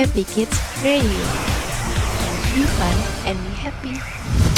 Happy Kids Radio. Be fun and be happy.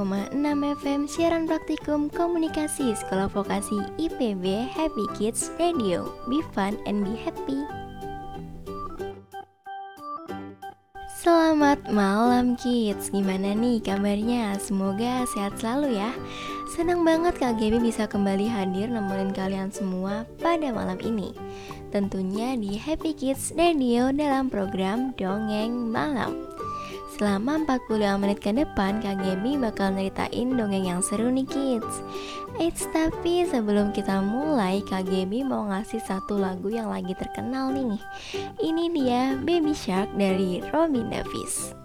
105,6 FM siaran praktikum komunikasi Sekolah Vokasi IPB Happy Kids Radio. Be fun and be happy. Selamat malam kids, gimana nih kabarnya? Semoga sehat selalu ya Senang banget Kak Gaby bisa kembali hadir nemenin kalian semua pada malam ini Tentunya di Happy Kids Radio dalam program Dongeng Malam Selama 45 menit ke depan, Kak Gaby bakal nyeritain dongeng yang seru nih kids. Eits, tapi sebelum kita mulai, Kak Gaby mau ngasih satu lagu yang lagi terkenal nih. Ini dia Baby Shark dari Robin Davis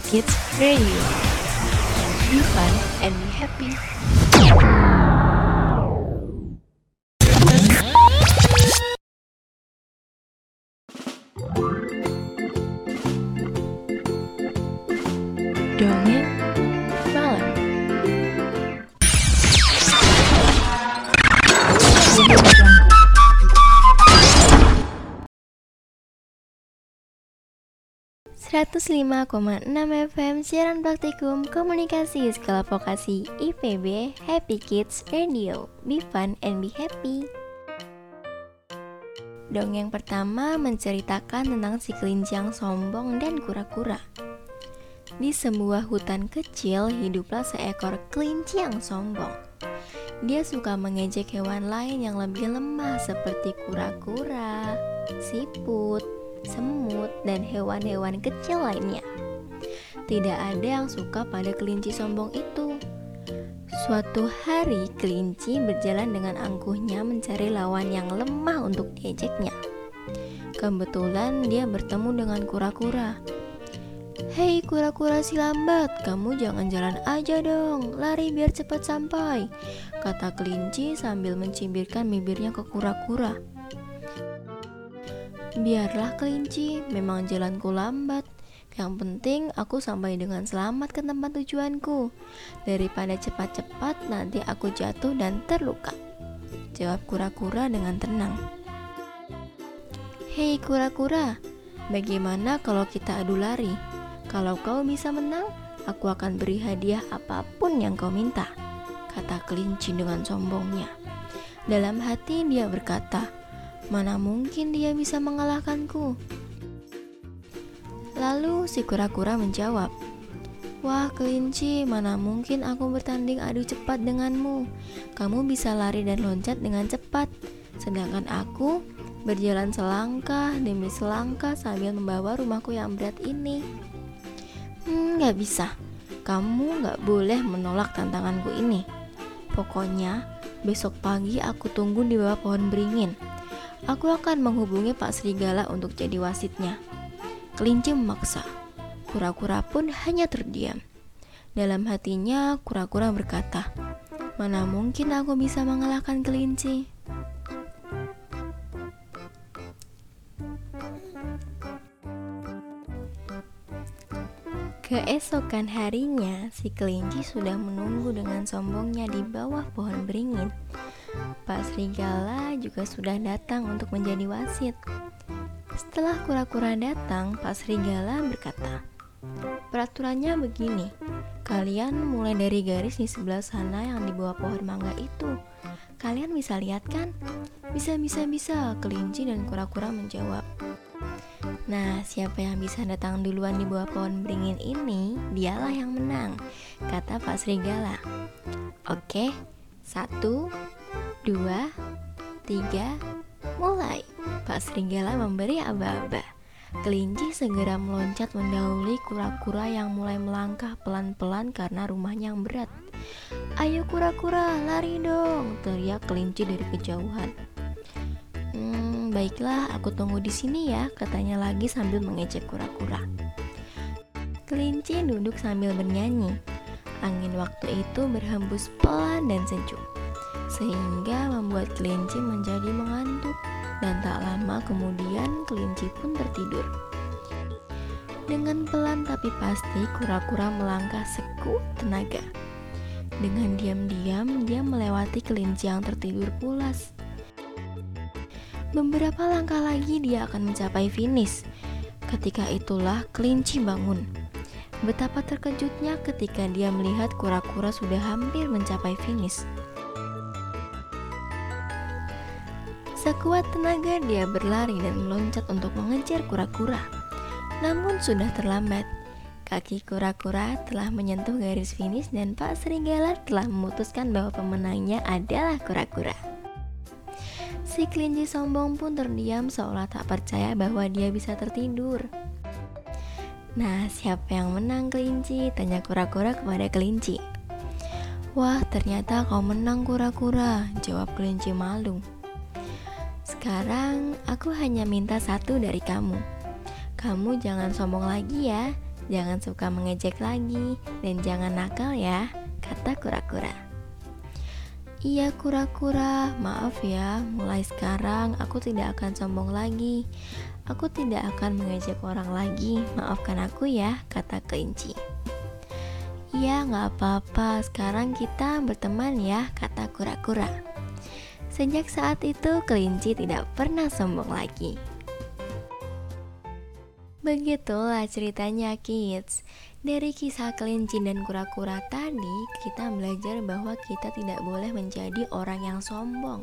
Kids Radio. Be fun and be happy. 105,6 FM Siaran Praktikum Komunikasi Sekolah Vokasi IPB Happy Kids Radio. Be fun and be happy. Dongeng pertama menceritakan tentang si kelinci sombong dan kura-kura. Di sebuah hutan kecil hiduplah seekor kelinci yang sombong. Dia suka mengejek hewan lain yang lebih lemah seperti kura-kura, siput, semut, dan hewan-hewan kecil lainnya. Tidak ada yang suka pada kelinci sombong itu. Suatu hari, kelinci berjalan dengan angkuhnya mencari lawan yang lemah untuk diejeknya. Kebetulan dia bertemu dengan kura-kura. Hei kura-kura si lambat, kamu jangan jalan aja dong, lari biar cepat sampai, kata kelinci sambil mencibirkan bibirnya ke kura-kura. Biarlah kelinci, memang jalanku lambat. Yang penting aku sampai dengan selamat ke tempat tujuanku. Daripada cepat-cepat nanti aku jatuh dan terluka. Jawab kura-kura dengan tenang. Hei kura-kura, bagaimana kalau kita adu lari? Kalau kau bisa menang, aku akan beri hadiah apa pun yang kau minta, kata kelinci dengan sombongnya. Dalam hati dia berkata, Mana mungkin dia bisa mengalahkanku? Lalu si kura-kura menjawab, Wah kelinci, mana mungkin aku bertanding adu cepat denganmu? Kamu bisa lari dan loncat dengan cepat. Sedangkan aku berjalan selangkah demi selangkah sambil membawa rumahku yang berat ini. Hmm, gak bisa. Kamu gak boleh menolak tantanganku ini. Pokoknya, besok pagi aku tunggu di bawah pohon beringin Aku akan menghubungi Pak Serigala untuk jadi wasitnya Kelinci memaksa Kura-kura pun hanya terdiam. Dalam hatinya, kura-kura berkata, "Mana mungkin aku bisa mengalahkan kelinci?" Keesokan harinya, si kelinci sudah menunggu dengan sombongnya di bawah pohon beringin. Pak Serigala juga sudah datang untuk menjadi wasit. Setelah kura-kura datang, Pak Serigala berkata, Peraturannya begini, kalian mulai dari garis di sebelah sana yang di bawah pohon mangga itu. Kalian bisa lihat kan? Bisa, bisa, bisa, kelinci dan kura-kura menjawab. Nah, siapa yang bisa datang duluan di bawah pohon beringin ini, dialah yang menang, kata Pak Serigala. Oke, satu, dua, tiga, mulai. Pak Serigala memberi aba-aba. Kelinci segera meloncat mendahului kura-kura yang mulai melangkah pelan-pelan karena rumahnya yang berat. Ayo kura-kura, lari dong, teriak kelinci dari kejauhan. Hmm, baiklah, aku tunggu di sini ya, katanya lagi sambil mengejek kura-kura. Kelinci duduk sambil bernyanyi. Angin waktu itu berhembus pelan dan sejuk, sehingga membuat kelinci menjadi mengantuk dan tak lama kemudian kelinci pun tertidur. Dengan pelan tapi pasti kura-kura melangkah sekuat tenaga. Dengan diam-diam dia melewati kelinci yang tertidur pulas. Beberapa langkah lagi dia akan mencapai finish. Ketika itulah kelinci bangun. Betapa terkejutnya ketika dia melihat kura-kura sudah hampir mencapai finish. Sekuat tenaga dia berlari dan meloncat untuk mengejar kura-kura. Namun sudah terlambat. Kaki kura-kura telah menyentuh garis finish dan Pak Serigala telah memutuskan bahwa pemenangnya adalah kura-kura. Si kelinci sombong pun terdiam seolah tak percaya bahwa dia bisa tertidur. Nah, siapa yang menang kelinci? Tanya kura-kura kepada kelinci. Wah, ternyata kau menang kura-kura, jawab kelinci malu. Sekarang aku hanya minta satu dari kamu. Kamu jangan sombong lagi ya, jangan suka mengejek lagi, dan jangan nakal ya, kata kura-kura. Iya kura-kura, maaf ya, mulai sekarang aku tidak akan sombong lagi. Aku tidak akan mengejek orang lagi, maafkan aku ya, kata kelinci. Iya, nggak apa-apa, sekarang kita berteman ya, kata kura-kura. Sejak saat itu, kelinci tidak pernah sombong lagi. Begitulah ceritanya kids Dari kisah kelinci dan kura-kura tadi Kita belajar bahwa kita tidak boleh menjadi orang yang sombong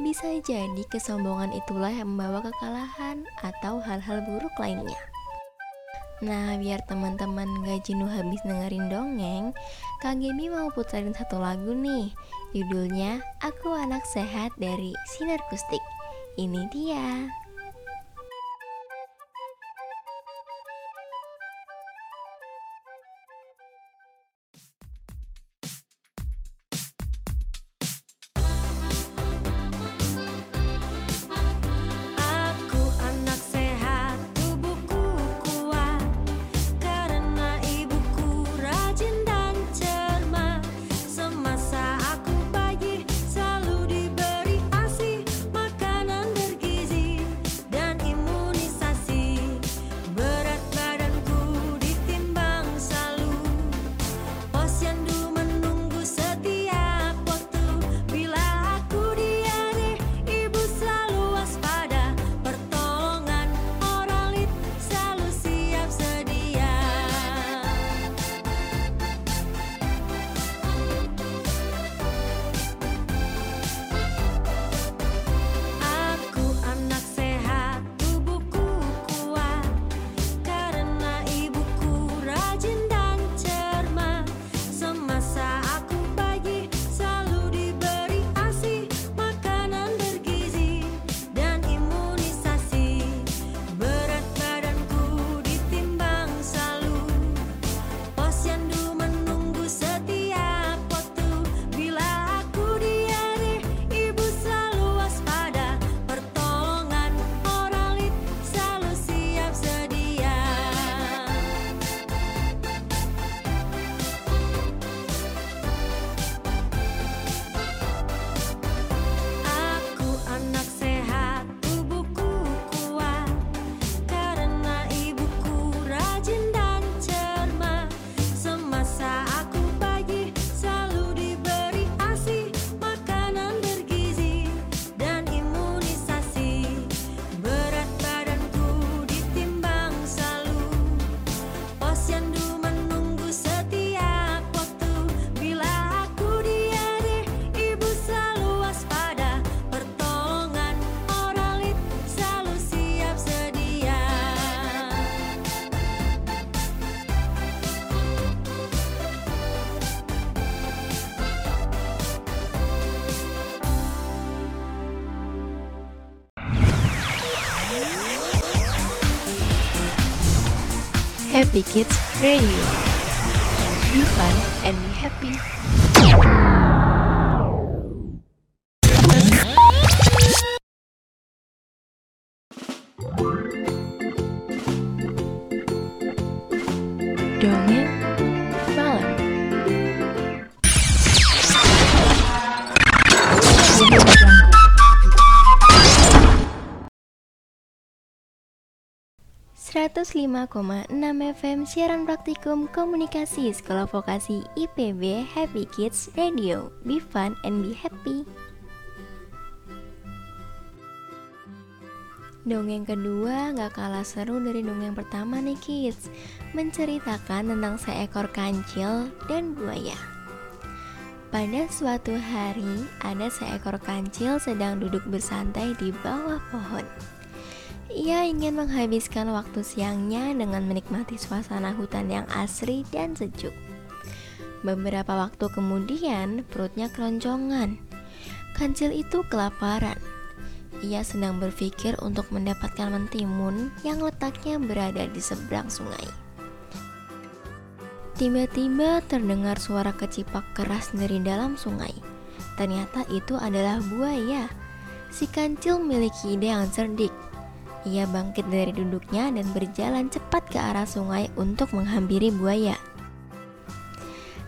Bisa jadi kesombongan itulah yang membawa kekalahan Atau hal-hal buruk lainnya Nah, biar teman-teman gak jenuh habis dengerin dongeng, Kak Gemi mau puterin satu lagu nih. Judulnya Aku Anak Sehat dari Sinar Kustik. Ini dia. Happy Kids Radio. Be fun and be happy. 105,6 FM siaran praktikum komunikasi Sekolah Vokasi IPB Happy Kids Radio. Be fun and be happy. Dongeng kedua gak kalah seru dari dongeng pertama nih kids Menceritakan tentang seekor kancil dan buaya Pada suatu hari ada seekor kancil sedang duduk bersantai di bawah pohon ia ingin menghabiskan waktu siangnya dengan menikmati suasana hutan yang asri dan sejuk Beberapa waktu kemudian perutnya keroncongan Kancil itu kelaparan ia sedang berpikir untuk mendapatkan mentimun yang letaknya berada di seberang sungai. Tiba-tiba terdengar suara kecipak keras dari dalam sungai. Ternyata itu adalah buaya. Si kancil memiliki ide yang cerdik. Ia bangkit dari duduknya dan berjalan cepat ke arah sungai untuk menghampiri buaya.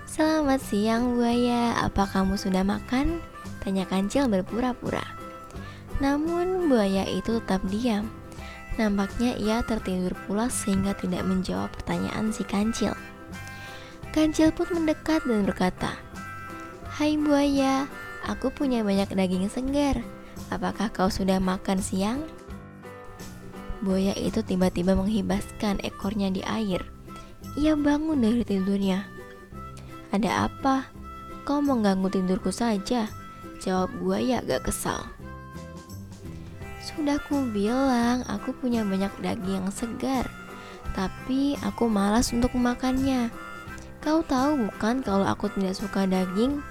Selamat siang buaya, apa kamu sudah makan? Tanya kancil berpura-pura. Namun buaya itu tetap diam. Nampaknya ia tertidur pulas sehingga tidak menjawab pertanyaan si kancil. Kancil pun mendekat dan berkata, Hai buaya, aku punya banyak daging segar. Apakah kau sudah makan siang? Buaya itu tiba-tiba menghibaskan ekornya di air. Ia bangun dari tidurnya. Ada apa? Kau mengganggu tidurku saja. Jawab buaya agak kesal. Sudah ku bilang aku punya banyak daging yang segar Tapi aku malas untuk memakannya Kau tahu bukan kalau aku tidak suka daging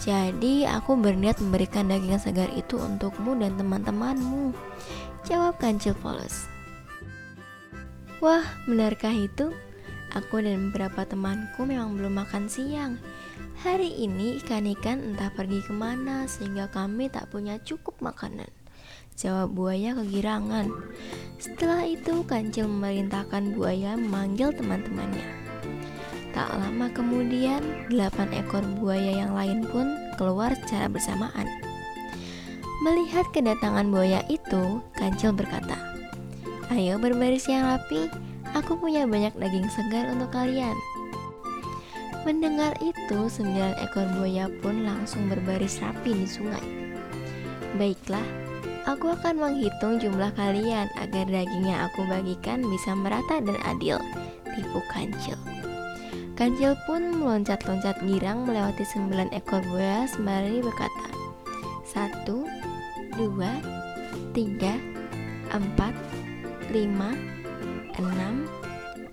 Jadi aku berniat memberikan daging segar itu untukmu dan teman-temanmu Jawab kancil polos Wah benarkah itu? Aku dan beberapa temanku memang belum makan siang Hari ini ikan-ikan entah pergi ke mana sehingga kami tak punya cukup makanan Jawab buaya kegirangan. Setelah itu, kancil memerintahkan buaya memanggil teman-temannya. Tak lama kemudian, delapan ekor buaya yang lain pun keluar secara bersamaan. Melihat kedatangan buaya itu, kancil berkata, Ayo berbaris yang rapi, aku punya banyak daging segar untuk kalian. Mendengar itu, sembilan ekor buaya pun langsung berbaris rapi di sungai. Baiklah, Aku akan menghitung jumlah kalian agar daging yang aku bagikan bisa merata dan adil. Tipu kancil. Kancil pun meloncat-loncat girang melewati sembilan ekor buaya sembari berkata, satu, dua, tiga, empat, lima, enam,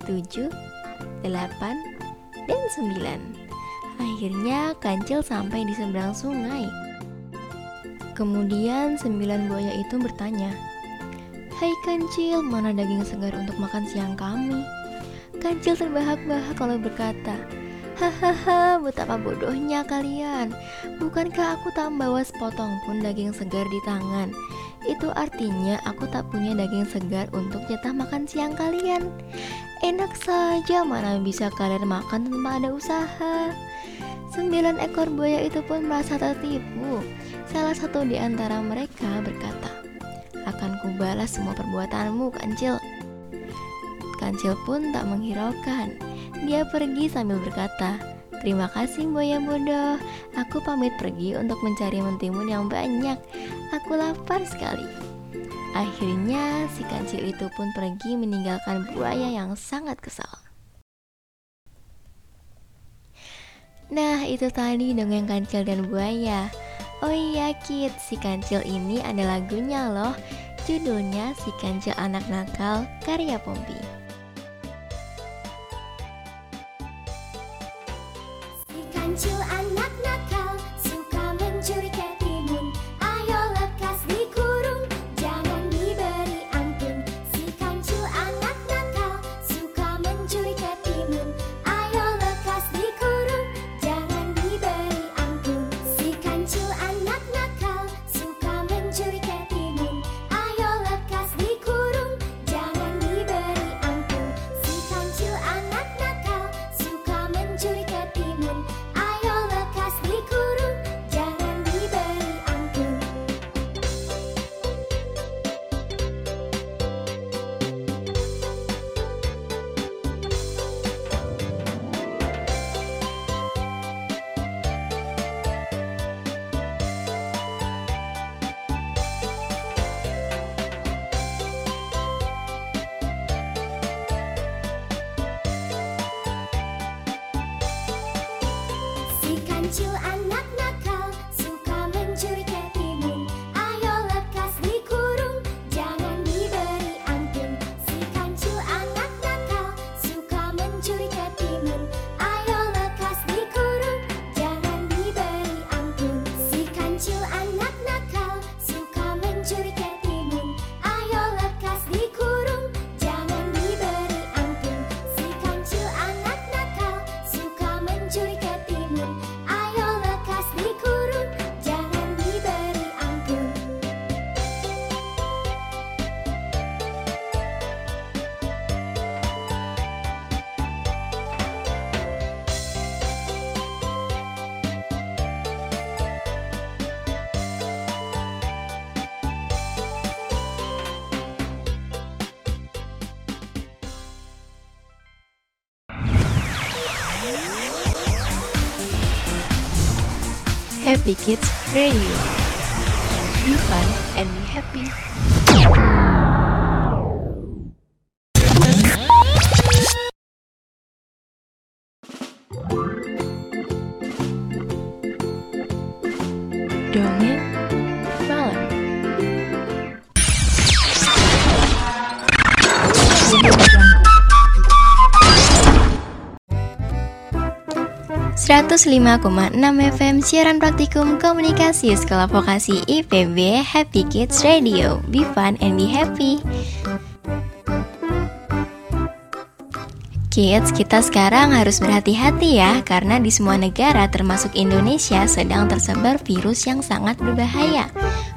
tujuh, delapan, dan sembilan. Akhirnya kancil sampai di seberang sungai. Kemudian sembilan buaya itu bertanya, Hai kancil, mana daging segar untuk makan siang kami? Kancil terbahak-bahak kalau berkata, Hahaha, betapa bodohnya kalian. Bukankah aku tak membawa sepotong pun daging segar di tangan? Itu artinya aku tak punya daging segar untuk jatah makan siang kalian. Enak saja, mana bisa kalian makan tanpa ada usaha. Sembilan ekor buaya itu pun merasa tertipu. Salah satu di antara mereka berkata, "Akan kubalas semua perbuatanmu, Kancil." Kancil pun tak menghiraukan. Dia pergi sambil berkata, "Terima kasih buaya bodoh. Aku pamit pergi untuk mencari mentimun yang banyak. Aku lapar sekali." Akhirnya si kancil itu pun pergi meninggalkan buaya yang sangat kesal. Nah, itu tadi dongeng kancil dan buaya. Oh iya Kit, si kancil ini ada lagunya loh Judulnya Si Kancil Anak Nakal karya Pompi Si kancil anak nakal suka mencuri ketimun Happy Kids Radio. Be fun and be happy. 105,6 FM siaran praktikum komunikasi Sekolah Vokasi IPB Happy Kids Radio. Be fun and be happy. Kids, kita sekarang harus berhati-hati ya karena di semua negara termasuk Indonesia sedang tersebar virus yang sangat berbahaya.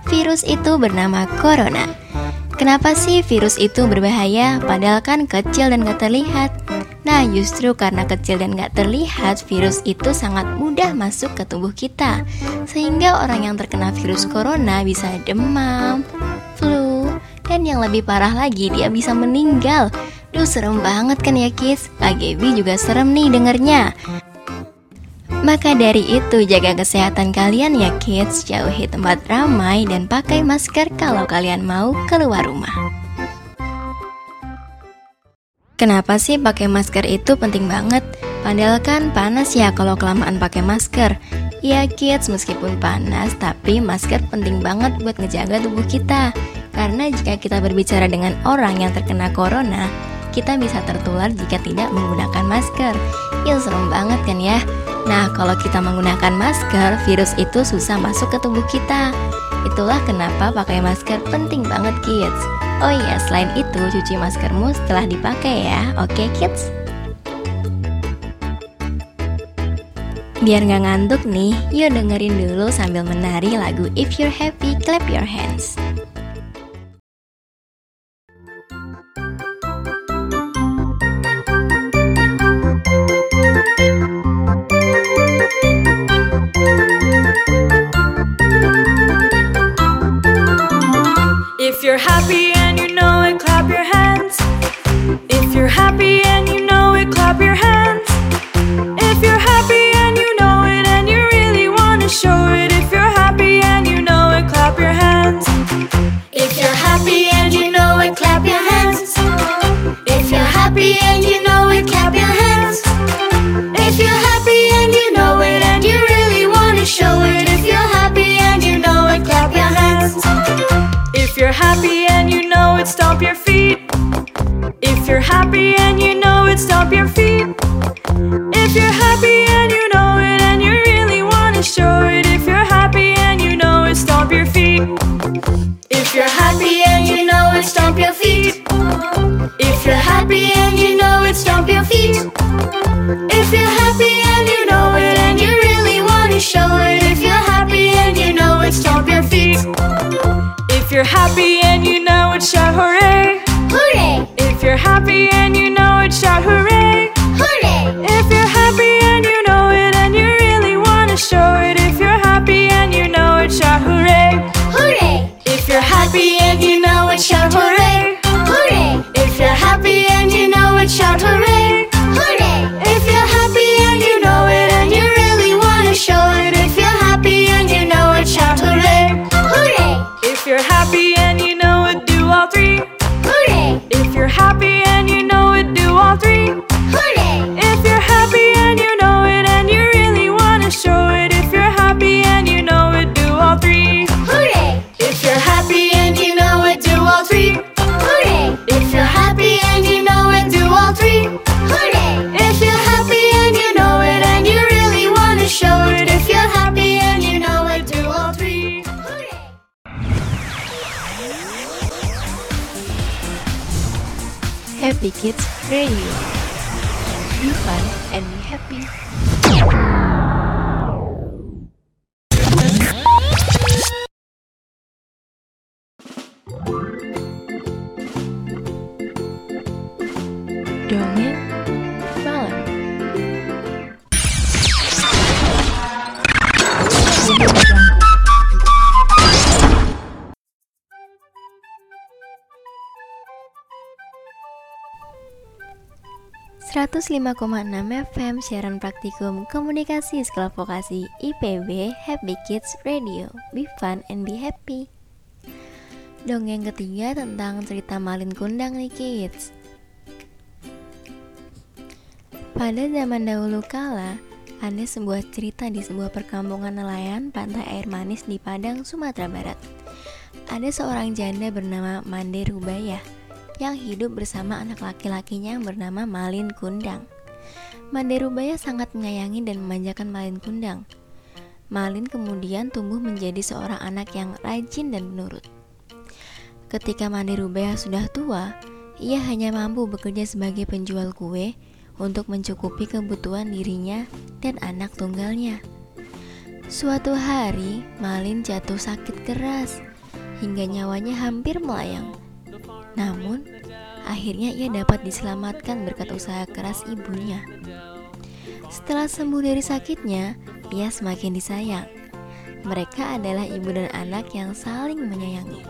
Virus itu bernama corona. Kenapa sih virus itu berbahaya padahal kan kecil dan gak terlihat? Nah, justru karena kecil dan gak terlihat, virus itu sangat mudah masuk ke tubuh kita. Sehingga orang yang terkena virus corona bisa demam, flu, dan yang lebih parah lagi dia bisa meninggal. Duh, serem banget kan ya kids? Pak Gebi juga serem nih dengernya. Maka dari itu jaga kesehatan kalian ya kids, jauhi tempat ramai dan pakai masker kalau kalian mau keluar rumah. Kenapa sih pakai masker itu penting banget? Padahal kan panas ya kalau kelamaan pakai masker. Ya kids, meskipun panas, tapi masker penting banget buat ngejaga tubuh kita. Karena jika kita berbicara dengan orang yang terkena corona, kita bisa tertular jika tidak menggunakan masker. Ya serem banget kan ya? Nah, kalau kita menggunakan masker, virus itu susah masuk ke tubuh kita. Itulah kenapa pakai masker penting banget kids. Oh iya, selain itu cuci maskermu setelah dipakai ya. Oke kids? Biar nggak ngantuk nih, yuk dengerin dulu sambil menari lagu If You're Happy, Clap Your Hands. You're happy and you know it, stomp your feet. If you're happy and you know it and you really want to show it, if you're happy and you know it, stomp your feet. If you're happy and you know it, stomp your feet. If you're happy and you know it, stomp your feet. If you're happy and you know it and you really want to show it, if you're happy and you know it, stomp your feet. If you're happy and you know it, shout shout hooray. Happy Kids Radio. Be fun and be happy. 105,6 FM siaran praktikum komunikasi sekolah vokasi IPB Happy Kids Radio. Be fun and be happy. Dongeng ketiga tentang cerita Malin Kundang nih kids. Pada zaman dahulu kala ada sebuah cerita di sebuah perkampungan nelayan pantai air manis di Padang, Sumatera Barat. Ada seorang janda bernama Mande Rubayah yang hidup bersama anak laki-lakinya yang bernama Malin Kundang. Mande Rubayah sangat menyayangi dan memanjakan Malin Kundang. Malin kemudian tumbuh menjadi seorang anak yang rajin dan penurut. Ketika Mande Rubayah sudah tua, ia hanya mampu bekerja sebagai penjual kue untuk mencukupi kebutuhan dirinya dan anak tunggalnya. Suatu hari, Malin jatuh sakit keras hingga nyawanya hampir melayang. Namun, akhirnya ia dapat diselamatkan berkat usaha keras ibunya. Setelah sembuh dari sakitnya, ia semakin disayang. Mereka adalah ibu dan anak yang saling menyayangi.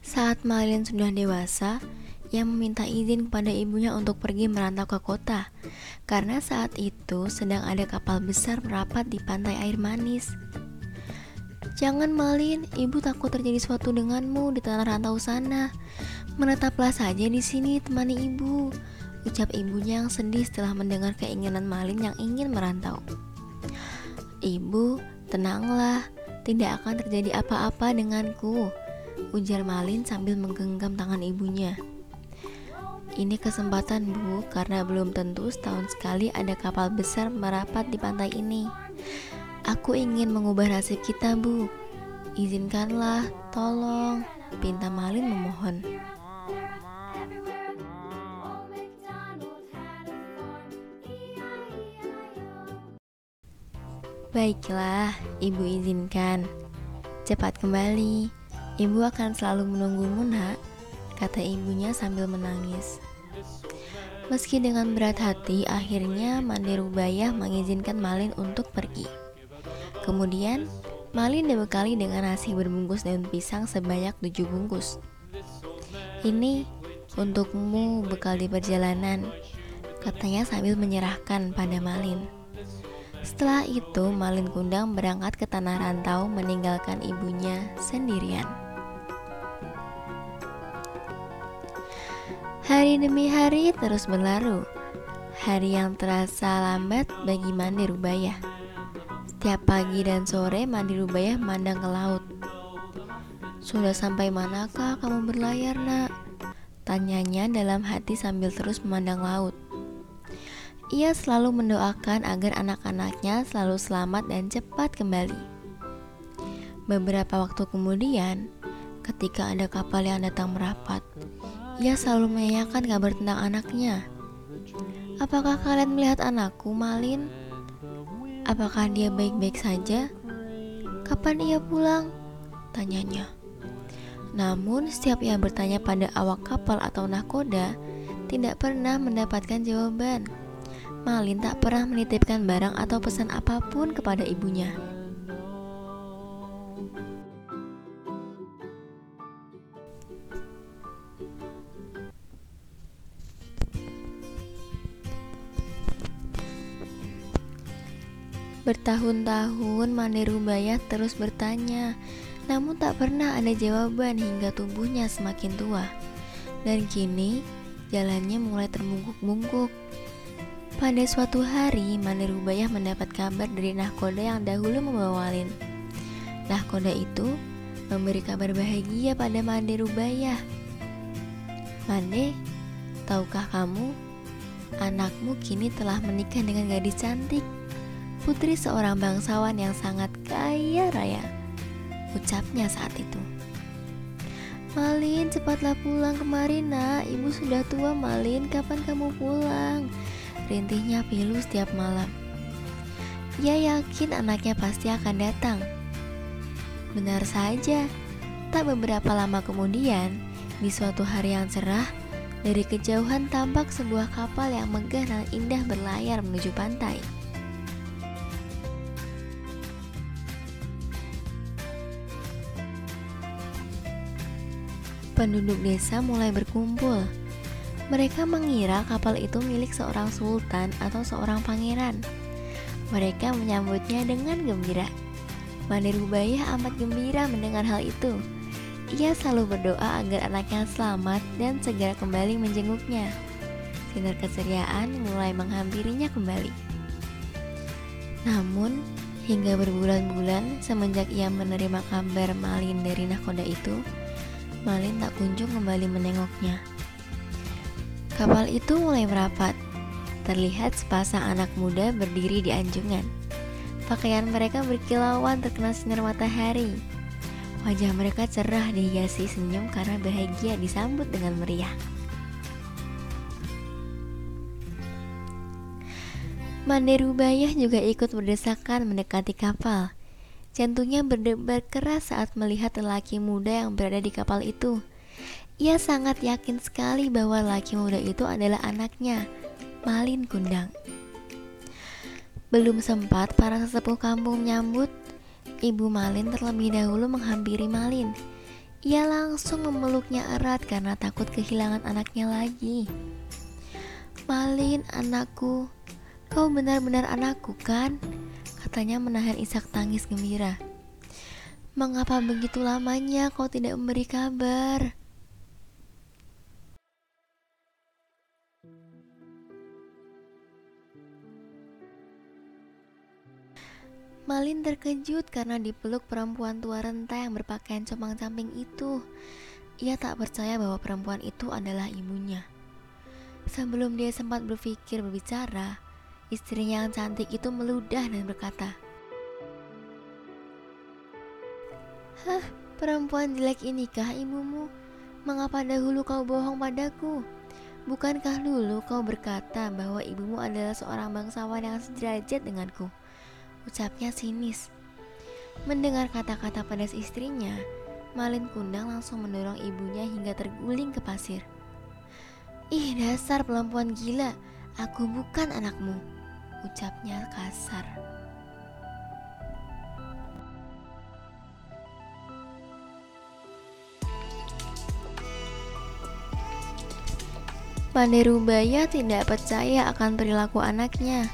Saat Malin sudah dewasa, ia meminta izin kepada ibunya untuk pergi merantau ke kota karena saat itu sedang ada kapal besar merapat di pantai air manis. Jangan Malin, ibu takut terjadi sesuatu denganmu di tanah rantau sana. Menetaplah saja di sini temani ibu. Ucap ibunya yang sedih setelah mendengar keinginan Malin yang ingin merantau. Ibu, tenanglah, tidak akan terjadi apa-apa denganku ujar Malin sambil menggenggam tangan ibunya. Ini kesempatan bu, karena belum tentu setahun sekali ada kapal besar merapat di pantai ini. Aku ingin mengubah nasib kita bu. Izinkanlah, tolong, pinta Malin memohon. Baiklah, ibu izinkan. Cepat kembali. Ibu akan selalu menunggumu nak, kata ibunya sambil menangis. Meski dengan berat hati, akhirnya Mande Rubayah mengizinkan Malin untuk pergi. Kemudian, Malin dibekali dengan nasi berbungkus daun pisang sebanyak tujuh bungkus. Ini untukmu bekal di perjalanan, katanya sambil menyerahkan pada Malin. Setelah itu, Malin Kundang berangkat ke tanah rantau meninggalkan ibunya sendirian. Hari demi hari terus berlalu. Hari yang terasa lambat bagi Mandi Rubaya. Setiap pagi dan sore Mandi Rubaya memandang ke laut. Sudah sampai manakah kamu berlayar, Nak? Tanyanya dalam hati sambil terus memandang laut. Ia selalu mendoakan agar anak-anaknya selalu selamat dan cepat kembali. Beberapa waktu kemudian, ketika ada kapal yang datang merapat, ia selalu menanyakan kabar tentang anaknya. Apakah kalian melihat anakku, Malin? Apakah dia baik-baik saja? Kapan ia pulang? Tanyanya. Namun, setiap ia bertanya pada awak kapal atau nahkoda, tidak pernah mendapatkan jawaban. Malin tak pernah menitipkan barang atau pesan apa pun kepada ibunya. Bertahun-tahun Mande Rubayah terus bertanya, namun tak pernah ada jawaban hingga tubuhnya semakin tua. Dan kini jalannya mulai terbungkuk-bungkuk. Pada suatu hari, Mande Rubayah mendapat kabar dari nahkoda yang dahulu membawa Walin. Nahkoda itu memberi kabar bahagia pada Mande Rubayah. Mande, tahukah kamu, anakmu kini telah menikah dengan gadis cantik putri seorang bangsawan yang sangat kaya raya. Ucapnya saat itu. Malin, cepatlah pulang kemari nak. Ibu sudah tua Malin, kapan kamu pulang? Rintihnya pilu setiap malam. Ia yakin anaknya pasti akan datang. Benar saja, tak beberapa lama kemudian, di suatu hari yang cerah, dari kejauhan tampak sebuah kapal yang megah dan indah berlayar menuju pantai. Penduduk desa mulai berkumpul. Mereka mengira kapal itu milik seorang sultan atau seorang pangeran. Mereka menyambutnya dengan gembira. Mani Rubayah amat gembira mendengar hal itu. Ia selalu berdoa agar anaknya selamat dan segera kembali menjenguknya. Sinar keceriaan mulai menghampirinya kembali. Namun, hingga berbulan-bulan semenjak ia menerima kabar Malin dari nahkoda itu, Malin tak kunjung kembali menengoknya. Kapal itu mulai merapat. Terlihat sepasang anak muda berdiri di anjungan. Pakaian mereka berkilauan terkena sinar matahari. Wajah mereka cerah dihiasi senyum karena bahagia disambut dengan meriah. Mande Rubayah juga ikut berdesakan mendekati kapal. Jantungnya berdebar keras saat melihat lelaki muda yang berada di kapal itu. Ia sangat yakin sekali bahwa lelaki muda itu adalah anaknya, Malin Kundang. Belum sempat para sesepuh kampung menyambut, Ibu Malin terlebih dahulu menghampiri Malin. Ia langsung memeluknya erat karena takut kehilangan anaknya lagi. Malin, anakku, Kau benar-benar anakku kan? Katanya menahan isak tangis gembira. Mengapa begitu lamanya kau tidak memberi kabar? Malin terkejut karena dipeluk perempuan tua renta yang berpakaian compang-camping itu. Ia tak percaya bahwa perempuan itu adalah ibunya. Sebelum dia sempat berpikir berbicara, istrinya yang cantik itu meludah dan berkata, Hah, perempuan jelek inikah ibumu? Mengapa dahulu kau bohong padaku? Bukankah dulu kau berkata bahwa ibumu adalah seorang bangsawan yang sederajat denganku? Ucapnya sinis. Mendengar kata-kata pedas istrinya, Malin Kundang langsung mendorong ibunya hingga terguling ke pasir. Ih, dasar perempuan gila, aku bukan anakmu, ucapnya kasar. Pandai Rubaya tidak percaya akan perilaku anaknya.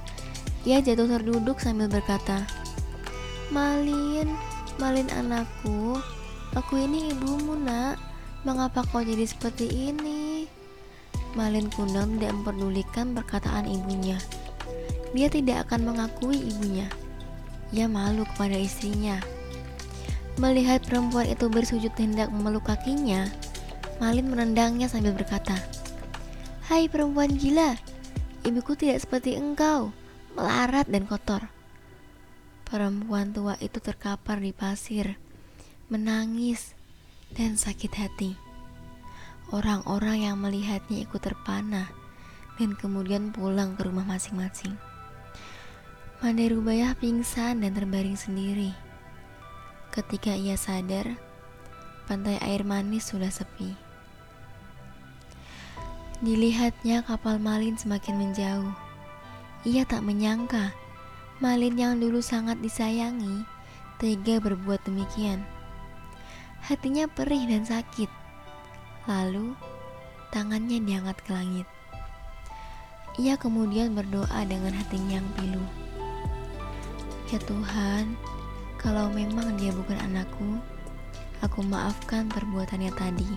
Ia jatuh terduduk sambil berkata, Malin, Malin anakku, aku ini ibumu nak. Mengapa kau jadi seperti ini? Malin Kundang tidak memperdulikan perkataan ibunya. Dia tidak akan mengakui ibunya. Ia malu kepada istrinya. Melihat perempuan itu bersujud hendak memeluk kakinya, Malin menendangnya sambil berkata, Hai perempuan gila, ibuku tidak seperti engkau, melarat dan kotor. Perempuan tua itu terkapar di pasir, menangis, dan sakit hati. Orang-orang yang melihatnya ikut terpana dan kemudian pulang ke rumah masing-masing. Mandai Rubayah pingsan dan terbaring sendiri. Ketika ia sadar, pantai air manis sudah sepi. Dilihatnya kapal Malin semakin menjauh. Ia tak menyangka Malin yang dulu sangat disayangi tega berbuat demikian. Hatinya perih dan sakit. Lalu tangannya diangkat ke langit. Ia kemudian berdoa dengan hatinya yang pilu. Ya Tuhan, kalau memang dia bukan anakku, aku maafkan perbuatannya tadi.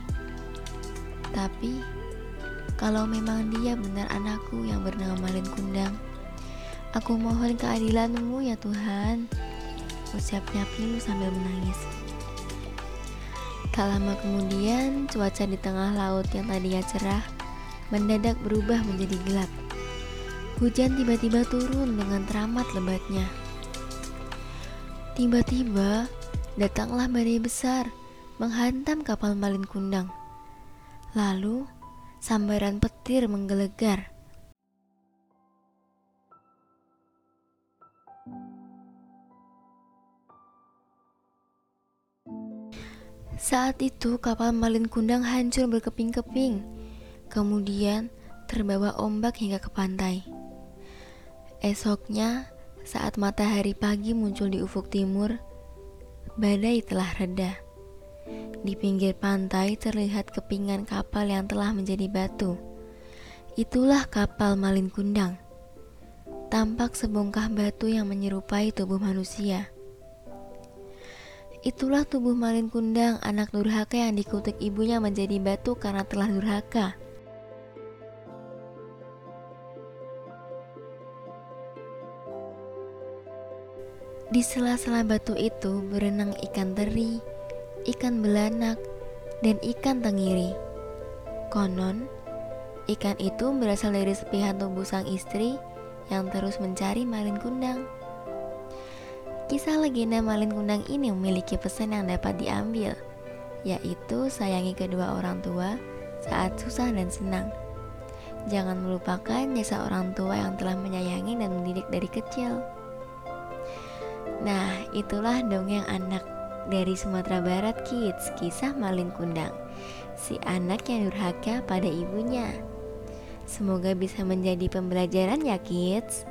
Tapi, kalau memang dia benar anakku yang bernama Malin Kundang, aku mohon keadilanmu ya Tuhan. Ucapnya pilu sambil menangis. Tak lama kemudian, cuaca di tengah laut yang tadinya cerah mendadak berubah menjadi gelap. Hujan tiba-tiba turun dengan teramat lebatnya. Tiba-tiba datanglah badai besar menghantam kapal Malin Kundang. Lalu sambaran petir menggelegar. Saat itu kapal Malin Kundang hancur berkeping-keping, kemudian terbawa ombak hingga ke pantai. Esoknya, saat matahari pagi muncul di ufuk timur, badai telah reda. Di pinggir pantai terlihat kepingan kapal yang telah menjadi batu. Itulah kapal Malin Kundang. Tampak sebongkah batu yang menyerupai tubuh manusia. Itulah tubuh Malin Kundang, anak durhaka yang dikutuk ibunya menjadi batu karena telah durhaka. Di sela-sela batu itu berenang ikan teri, ikan belanak, dan ikan tenggiri. Konon, ikan itu berasal dari sepihan tubuh sang istri yang terus mencari Malin Kundang. Kisah legenda Malin Kundang ini memiliki pesan yang dapat diambil, yaitu sayangi kedua orang tua saat susah dan senang. Jangan melupakan jasa orang tua yang telah menyayangi dan mendidik dari kecil. Nah, itulah dongeng anak dari Sumatera Barat Kids, kisah Malin Kundang. Si anak yang durhaka pada ibunya. Semoga bisa menjadi pembelajaran ya kids.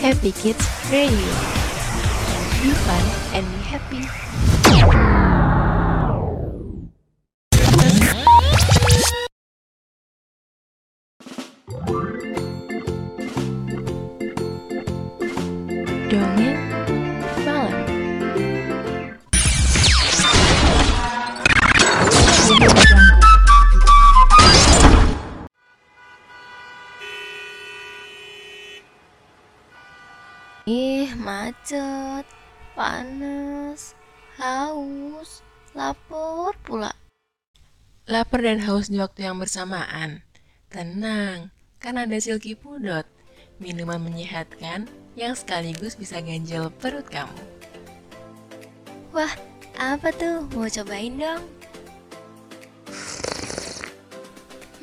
Happy Kids Radio. Be fun and be happy. Panas, haus, lapar pula. Lapar dan haus di waktu yang bersamaan. Tenang, kan ada Silky Pudot, minuman menyehatkan yang sekaligus bisa ganjel perut kamu. Wah, apa tuh? Mau cobain dong?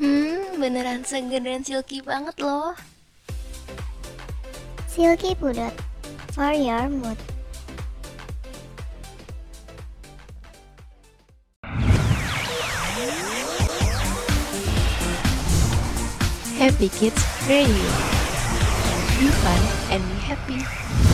Hmm, beneran seger dan silky banget loh. Silky Pudot for your mood. Happy Kids Radio. Be fun and be happy.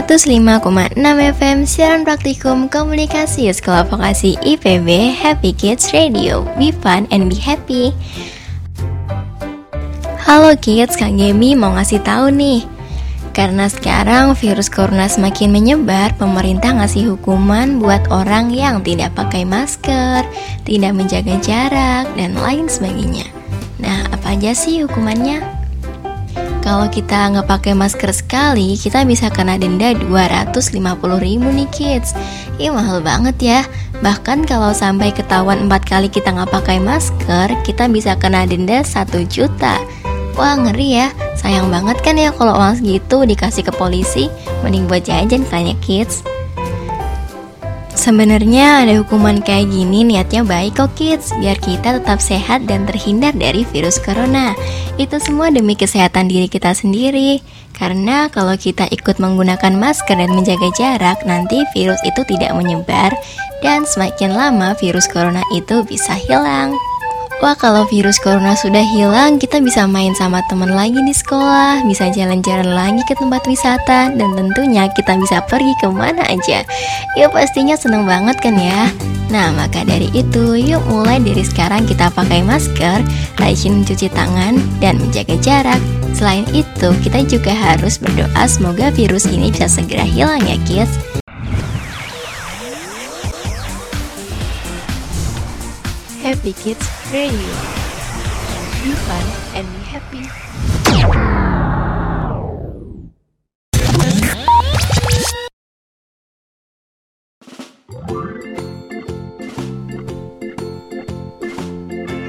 105,6 FM Siaran Praktikum Komunikasi Sekolah Vokasi IPB Happy Kids Radio. Be fun and be happy. Halo kids, Kak Gemi mau ngasih tahu nih. Karena sekarang virus corona semakin menyebar Pemerintah ngasih hukuman buat orang yang tidak pakai masker Tidak menjaga jarak dan lain sebagainya. Nah, apa aja sih hukumannya? Kalau kita nggak pakai masker sekali, kita bisa kena denda 250 ribu nih kids. Ih mahal banget ya. Bahkan kalau sampai ketahuan empat kali kita nggak pakai masker, kita bisa kena denda 1 juta. Wah ngeri ya, sayang banget kan ya kalau uang segitu dikasih ke polisi, mending buat jajan kayaknya kids. Sebenarnya ada hukuman kayak gini niatnya baik kok kids, biar kita tetap sehat dan terhindar dari virus corona. Itu semua demi kesehatan diri kita sendiri. Karena kalau kita ikut menggunakan masker dan menjaga jarak, nanti virus itu tidak menyebar dan semakin lama virus corona itu bisa hilang. Wah kalau virus corona sudah hilang kita bisa main sama teman lagi di sekolah Bisa jalan-jalan lagi ke tempat wisata Dan tentunya kita bisa pergi ke mana aja. Ya pastinya seneng banget kan ya? Nah maka dari itu yuk mulai dari sekarang kita pakai masker Rajin mencuci tangan dan menjaga jarak. Selain itu kita juga harus berdoa semoga virus ini bisa segera hilang ya kids. Happy Kids Radio. Be fun and be happy.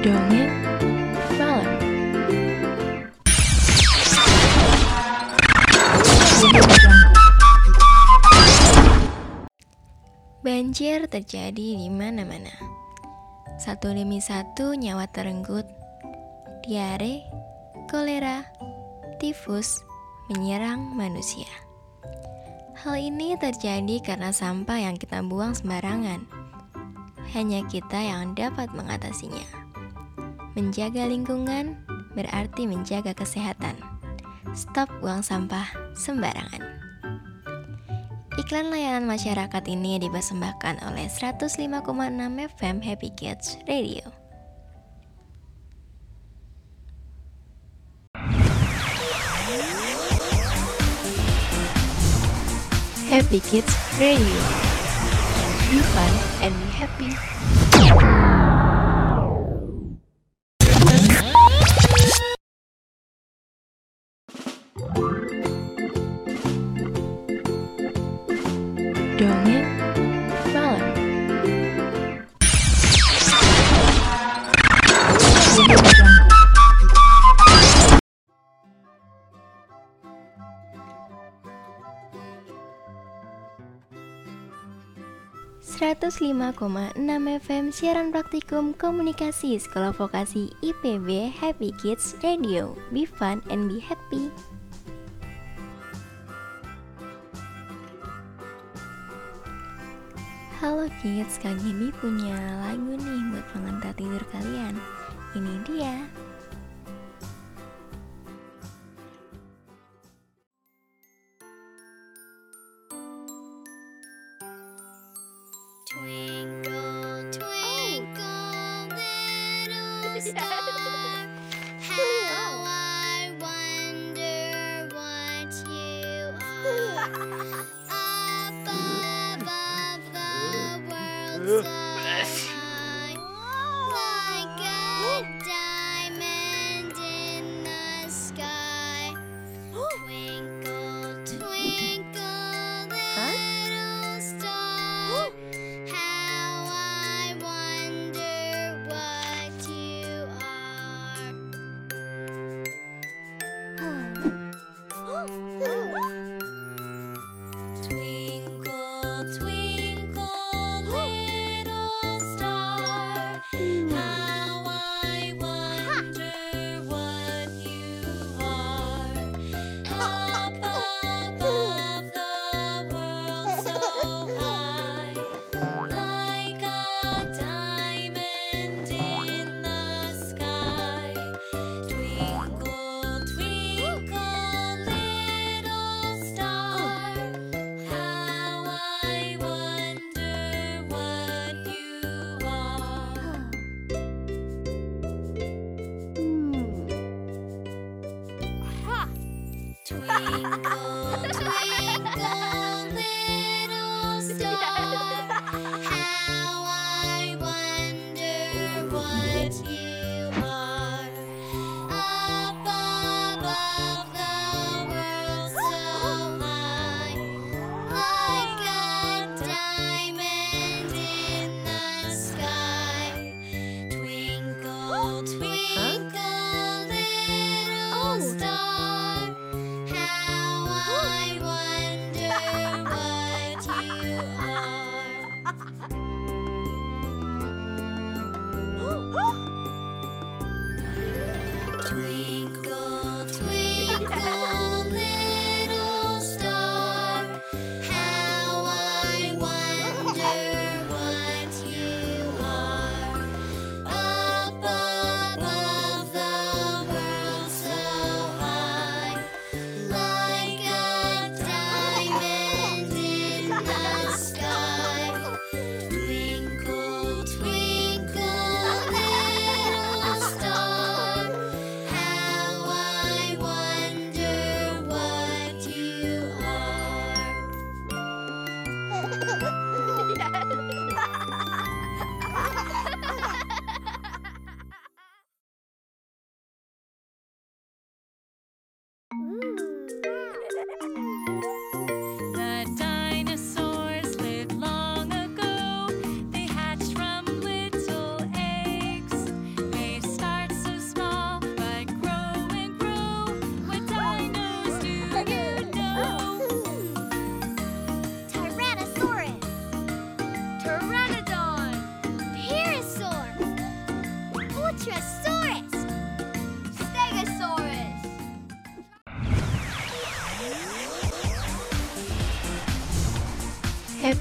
Dongeng. Banjir terjadi di mana-mana. Satu demi satu nyawa terenggut. Diare, kolera, tifus menyerang manusia. Hal ini terjadi karena sampah yang kita buang sembarangan. Hanya kita yang dapat mengatasinya. Menjaga lingkungan berarti menjaga kesehatan. Stop buang sampah sembarangan. Iklan layanan masyarakat ini dipersembahkan oleh 105,6 FM Happy Kids Radio. Happy Kids Radio. Be fun and be happy. 105,6 FM siaran praktikum komunikasi Sekolah Vokasi IPB Happy Kids Radio. Be fun and be happy. Halo kids, kali ini punya lagu nih buat pengantar tidur kalian. Ini dia. between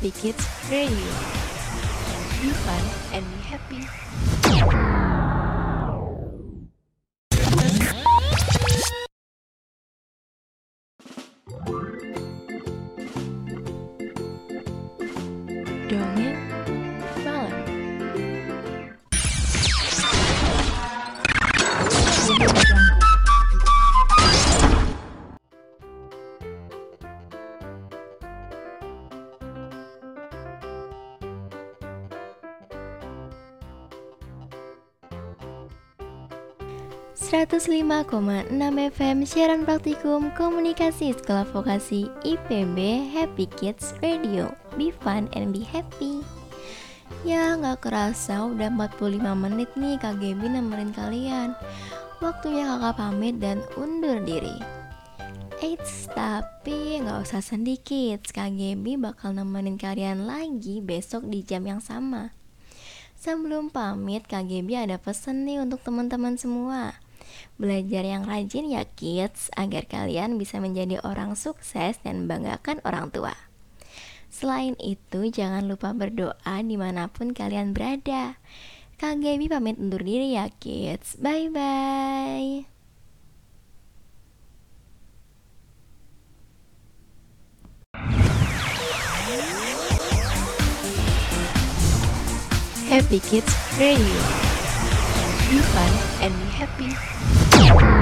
Kids Radio. Be fun 105,6 FM siaran praktikum komunikasi sekolah vokasi IPB Happy Kids Radio. Be fun and be happy. Ya nggak kerasa udah 45 menit nih Kak Gaby nemenin kalian. Waktunya kakak pamit dan undur diri. Eits, tapi nggak usah sedikit. Kak Gaby bakal nemenin kalian lagi besok di jam yang sama. Sebelum pamit, Kak Gaby ada pesan nih untuk teman-teman semua. Belajar yang rajin ya kids Agar kalian bisa menjadi orang sukses dan banggakan orang tua. Selain itu, jangan lupa berdoa di mana pun kalian berada. Kak Gaby pamit undur diri ya kids. Bye-bye. Happy Kids Radio Be fun and be happy